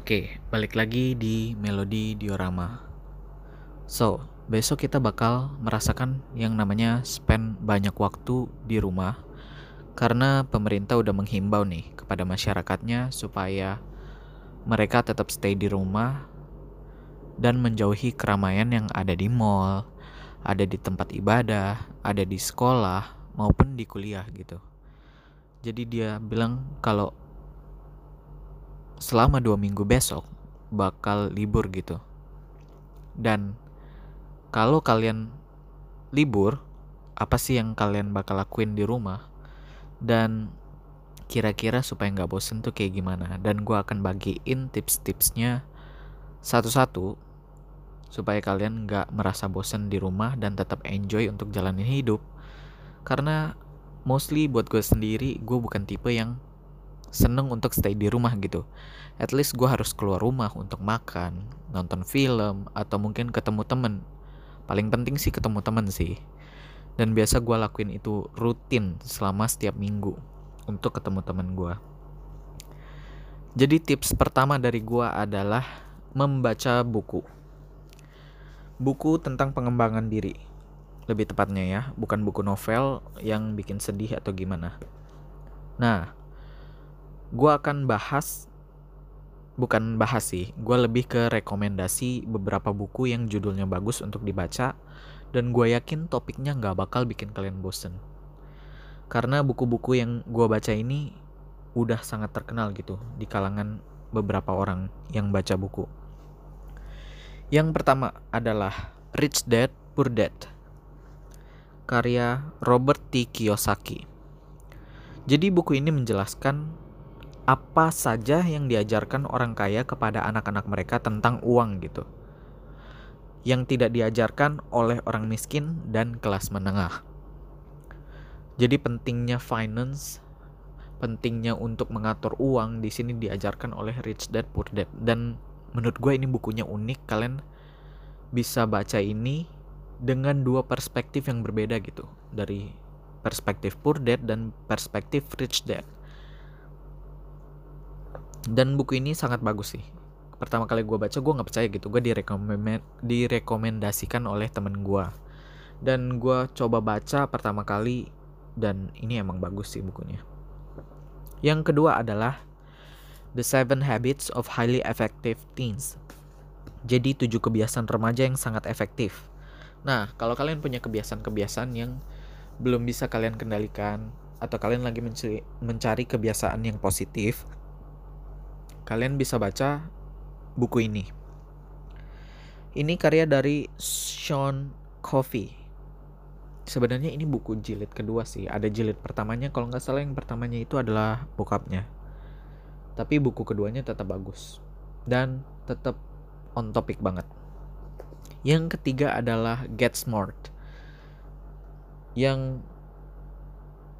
Oke, balik lagi di Melodi Diorama. So, besok kita bakal merasakan yang namanya spend banyak waktu di rumah karena pemerintah udah menghimbau nih kepada masyarakatnya supaya mereka tetap stay di rumah dan menjauhi keramaian yang ada di mall, ada di tempat ibadah, ada di sekolah maupun di kuliah gitu. Jadi dia bilang kalau selama dua minggu besok bakal libur gitu. Dan kalau kalian libur, apa sih yang kalian bakal lakuin di rumah? Dan kira-kira supaya nggak bosen tuh kayak gimana? Dan gue akan bagiin tips-tipsnya satu-satu supaya kalian nggak merasa bosen di rumah dan tetap enjoy untuk jalanin hidup. Karena mostly buat gue sendiri, gue bukan tipe yang seneng untuk stay di rumah gitu. At least gue harus keluar rumah untuk makan, nonton film, atau mungkin ketemu temen. Paling penting sih ketemu temen sih. Dan biasa gue lakuin itu rutin selama setiap minggu untuk ketemu temen gue. Jadi tips pertama dari gue adalah membaca buku. Buku tentang pengembangan diri. Lebih tepatnya ya, bukan buku novel yang bikin sedih atau gimana. Nah, gue akan bahas bukan bahas sih gue lebih ke rekomendasi beberapa buku yang judulnya bagus untuk dibaca dan gue yakin topiknya nggak bakal bikin kalian bosen. Karena buku-buku yang gue baca ini udah sangat terkenal gitu di kalangan beberapa orang yang baca buku. Yang pertama adalah Rich Dad Poor Dad karya Robert T. Kiyosaki. Jadi buku ini menjelaskan apa saja yang diajarkan orang kaya kepada anak-anak mereka tentang uang gitu. Yang tidak diajarkan oleh orang miskin dan kelas menengah. Jadi pentingnya finance, pentingnya untuk mengatur uang di sini diajarkan oleh Rich Dad Poor Dad dan menurut gue ini bukunya unik. Kalian bisa baca ini dengan dua perspektif yang berbeda gitu dari perspektif Poor Dad dan perspektif Rich Dad dan buku ini sangat bagus sih. Pertama kali gue baca gue nggak percaya gitu. Gue direkomend direkomendasikan oleh temen gue dan gue coba baca pertama kali dan ini emang bagus sih bukunya. Yang kedua adalah The Seven Habits of Highly Effective Teens. Jadi tujuh kebiasaan remaja yang sangat efektif. Nah kalau kalian punya kebiasaan-kebiasaan yang belum bisa kalian kendalikan atau kalian lagi mencari kebiasaan yang positif kalian bisa baca buku ini. Ini karya dari Sean Coffey. Sebenarnya ini buku jilid kedua sih. Ada jilid pertamanya, kalau nggak salah yang pertamanya itu adalah bokapnya. Tapi buku keduanya tetap bagus dan tetap on topic banget. Yang ketiga adalah Get Smart. Yang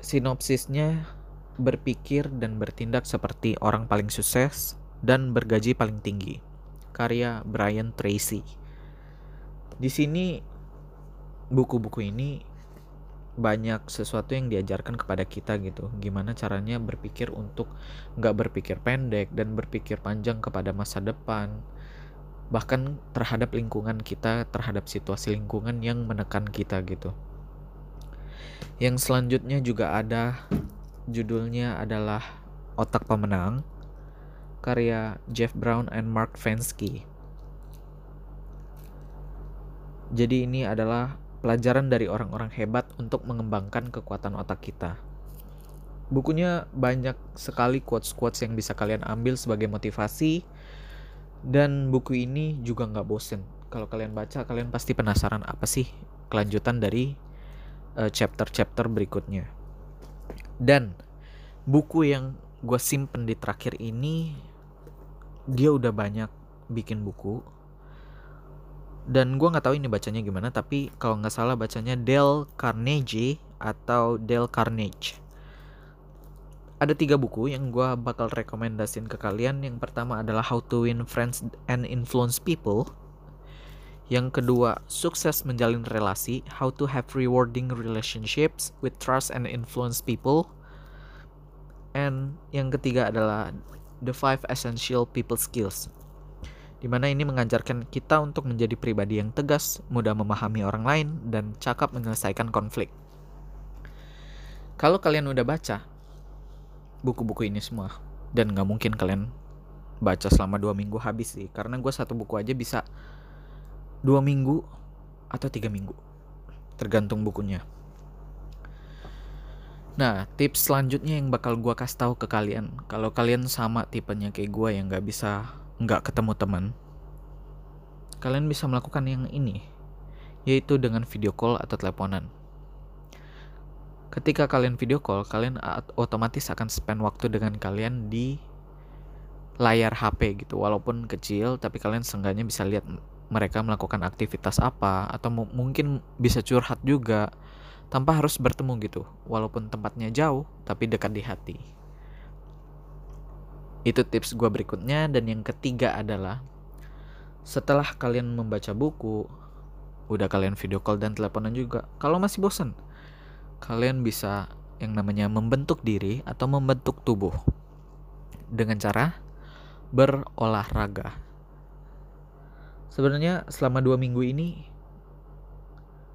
sinopsisnya berpikir dan bertindak seperti orang paling sukses dan bergaji paling tinggi. Karya Brian Tracy. Di sini buku-buku ini banyak sesuatu yang diajarkan kepada kita gitu gimana caranya berpikir untuk nggak berpikir pendek dan berpikir panjang kepada masa depan bahkan terhadap lingkungan kita terhadap situasi lingkungan yang menekan kita gitu yang selanjutnya juga ada Judulnya adalah Otak Pemenang karya Jeff Brown and Mark Fensky. Jadi ini adalah pelajaran dari orang-orang hebat untuk mengembangkan kekuatan otak kita. Bukunya banyak sekali quotes-quotes yang bisa kalian ambil sebagai motivasi dan buku ini juga nggak bosen. Kalau kalian baca, kalian pasti penasaran apa sih kelanjutan dari eh, chapter-chapter berikutnya. Dan buku yang gue simpen di terakhir ini dia udah banyak bikin buku. Dan gue nggak tahu ini bacanya gimana tapi kalau nggak salah bacanya Dale Carnegie atau Dale Carnage. Ada tiga buku yang gue bakal rekomendasin ke kalian. Yang pertama adalah How to Win Friends and Influence People yang kedua, sukses menjalin relasi, how to have rewarding relationships with trust and influence people. And yang ketiga adalah The Five Essential People Skills di mana ini mengajarkan kita untuk menjadi pribadi yang tegas, mudah memahami orang lain, dan cakap menyelesaikan konflik. Kalau kalian udah baca buku-buku ini semua, dan nggak mungkin kalian baca selama dua minggu habis sih, karena gue satu buku aja bisa dua minggu atau tiga minggu, tergantung bukunya. Nah, tips selanjutnya yang bakal gue kasih tahu ke kalian, kalau kalian sama tipenya kayak gue yang nggak bisa nggak ketemu teman, kalian bisa melakukan yang ini, yaitu dengan video call atau teleponan. Ketika kalian video call, kalian otomatis akan spend waktu dengan kalian di layar HP gitu, walaupun kecil, tapi kalian seenggaknya bisa lihat mereka melakukan aktivitas apa, atau mungkin bisa curhat juga, tanpa harus bertemu gitu, walaupun tempatnya jauh, tapi dekat di hati. Itu tips gue berikutnya dan yang ketiga adalah setelah kalian membaca buku, udah kalian video call dan teleponan juga. Kalau masih bosan, kalian bisa yang namanya membentuk diri atau membentuk tubuh dengan cara berolahraga. Sebenarnya selama dua minggu ini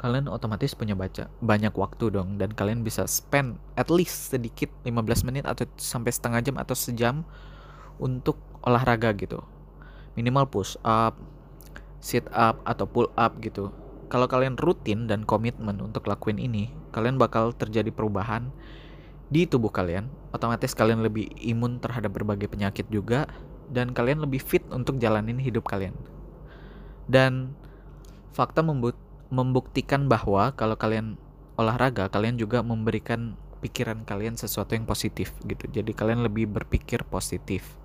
kalian otomatis punya baca banyak waktu dong. Dan kalian bisa spend at least sedikit 15 menit atau sampai setengah jam atau sejam untuk olahraga gitu. Minimal push up sit up atau pull up gitu. Kalau kalian rutin dan komitmen untuk lakuin ini kalian bakal terjadi perubahan di tubuh kalian. Otomatis kalian lebih imun terhadap berbagai penyakit juga dan kalian lebih fit untuk jalanin hidup kalian dan fakta membuktikan bahwa kalau kalian olahraga, kalian juga memberikan pikiran kalian sesuatu yang positif gitu. Jadi kalian lebih berpikir positif.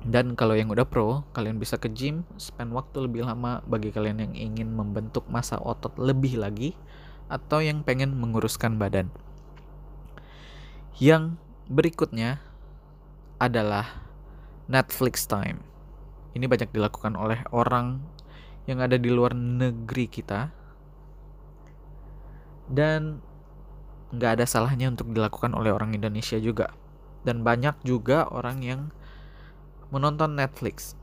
Dan kalau yang udah pro, kalian bisa ke gym, spend waktu lebih lama bagi kalian yang ingin membentuk masa otot lebih lagi atau yang pengen menguruskan badan. Yang berikutnya adalah Netflix time. Ini banyak dilakukan oleh orang yang ada di luar negeri kita. Dan nggak ada salahnya untuk dilakukan oleh orang Indonesia juga. Dan banyak juga orang yang menonton Netflix.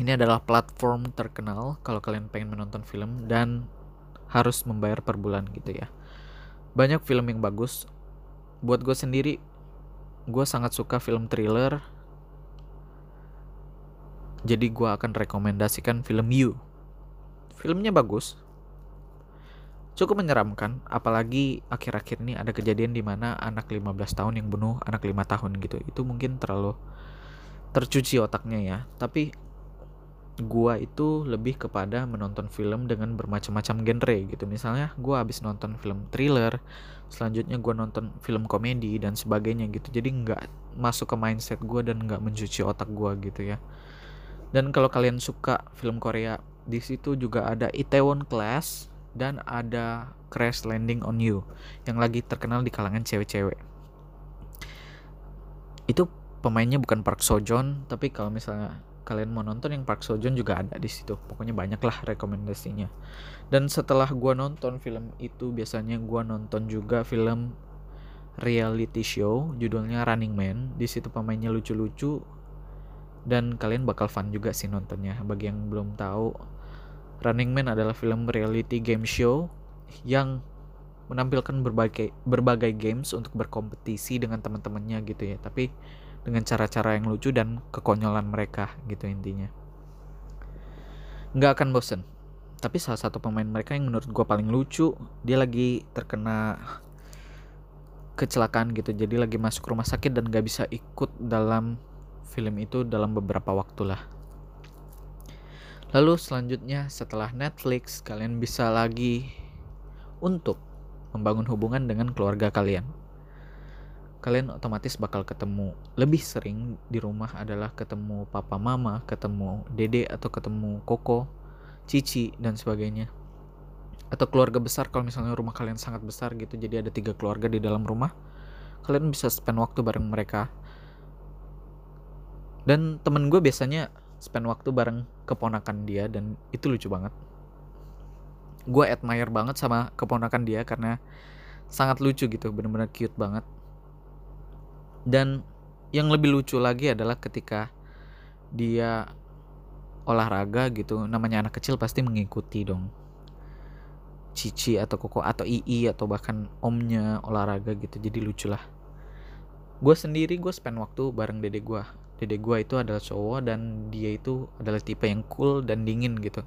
Ini adalah platform terkenal kalau kalian pengen menonton film dan harus membayar per bulan gitu ya. Banyak film yang bagus. Buat gue sendiri gue sangat suka film thriller jadi gue akan rekomendasikan film You. Filmnya bagus, cukup menyeramkan, apalagi akhir-akhir ini ada kejadian di mana anak 15 tahun yang bunuh anak 5 tahun gitu. Itu mungkin terlalu tercuci otaknya ya. Tapi gua itu lebih kepada menonton film dengan bermacam-macam genre gitu. Misalnya gua habis nonton film thriller, selanjutnya gua nonton film komedi dan sebagainya gitu. Jadi nggak masuk ke mindset gua dan nggak mencuci otak gua gitu ya. Dan kalau kalian suka film Korea, di situ juga ada Itaewon Class dan ada Crash Landing on You yang lagi terkenal di kalangan cewek-cewek. Itu pemainnya bukan Park Seo Joon, tapi kalau misalnya kalian mau nonton yang Park Seo Joon juga ada di situ. Pokoknya banyak lah rekomendasinya. Dan setelah gua nonton film itu biasanya gua nonton juga film reality show judulnya Running Man. Di situ pemainnya lucu-lucu dan kalian bakal fun juga sih nontonnya. Bagi yang belum tahu Running Man adalah film reality game show yang menampilkan berbagai berbagai games untuk berkompetisi dengan teman-temannya gitu ya. Tapi dengan cara-cara yang lucu dan kekonyolan mereka gitu intinya. Nggak akan bosen. Tapi salah satu pemain mereka yang menurut gue paling lucu dia lagi terkena kecelakaan gitu. Jadi lagi masuk rumah sakit dan gak bisa ikut dalam film itu dalam beberapa waktu lah. Lalu selanjutnya setelah Netflix kalian bisa lagi untuk membangun hubungan dengan keluarga kalian. Kalian otomatis bakal ketemu lebih sering di rumah adalah ketemu papa mama, ketemu dede atau ketemu koko, cici dan sebagainya. Atau keluarga besar kalau misalnya rumah kalian sangat besar gitu jadi ada tiga keluarga di dalam rumah. Kalian bisa spend waktu bareng mereka dan temen gue biasanya spend waktu bareng keponakan dia dan itu lucu banget. Gue admire banget sama keponakan dia karena sangat lucu gitu bener-bener cute banget. Dan yang lebih lucu lagi adalah ketika dia olahraga gitu namanya anak kecil pasti mengikuti dong. Cici atau koko atau ii atau bahkan omnya olahraga gitu jadi lucu lah. Gue sendiri gue spend waktu bareng dede gue dede gue itu adalah cowok dan dia itu adalah tipe yang cool dan dingin gitu.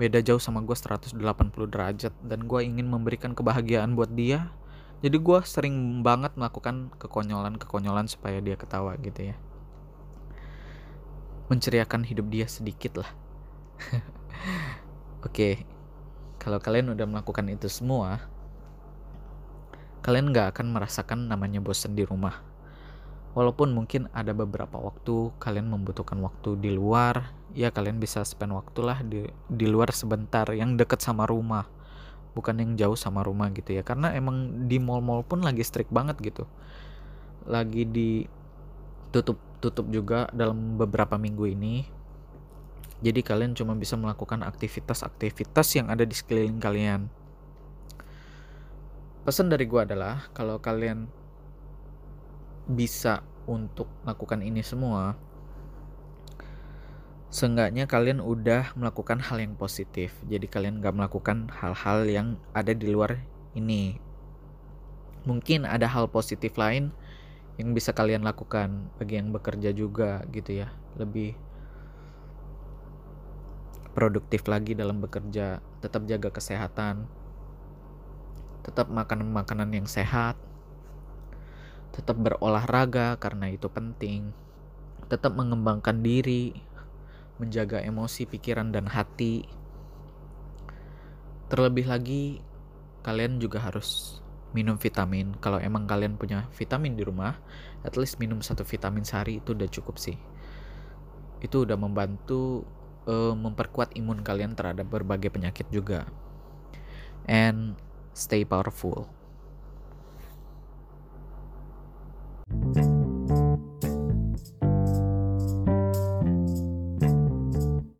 Beda jauh sama gue 180 derajat dan gue ingin memberikan kebahagiaan buat dia. Jadi gue sering banget melakukan kekonyolan-kekonyolan supaya dia ketawa gitu ya. Menceriakan hidup dia sedikit lah. Oke okay kalau kalian udah melakukan itu semua, kalian gak akan merasakan namanya bosan di rumah. Walaupun mungkin ada beberapa waktu kalian membutuhkan waktu di luar, ya kalian bisa spend waktu lah di, di luar sebentar yang deket sama rumah. Bukan yang jauh sama rumah gitu ya. Karena emang di mall-mall pun lagi strict banget gitu. Lagi di tutup juga dalam beberapa minggu ini jadi kalian cuma bisa melakukan aktivitas-aktivitas yang ada di sekeliling kalian. Pesan dari gue adalah kalau kalian bisa untuk melakukan ini semua, seenggaknya kalian udah melakukan hal yang positif. Jadi kalian gak melakukan hal-hal yang ada di luar ini. Mungkin ada hal positif lain yang bisa kalian lakukan bagi yang bekerja juga gitu ya. Lebih produktif lagi dalam bekerja, tetap jaga kesehatan, tetap makan makanan yang sehat, tetap berolahraga karena itu penting, tetap mengembangkan diri, menjaga emosi, pikiran, dan hati. Terlebih lagi, kalian juga harus minum vitamin. Kalau emang kalian punya vitamin di rumah, at least minum satu vitamin sehari itu udah cukup sih. Itu udah membantu uh, memperkuat imun kalian terhadap berbagai penyakit juga. And stay powerful. thank you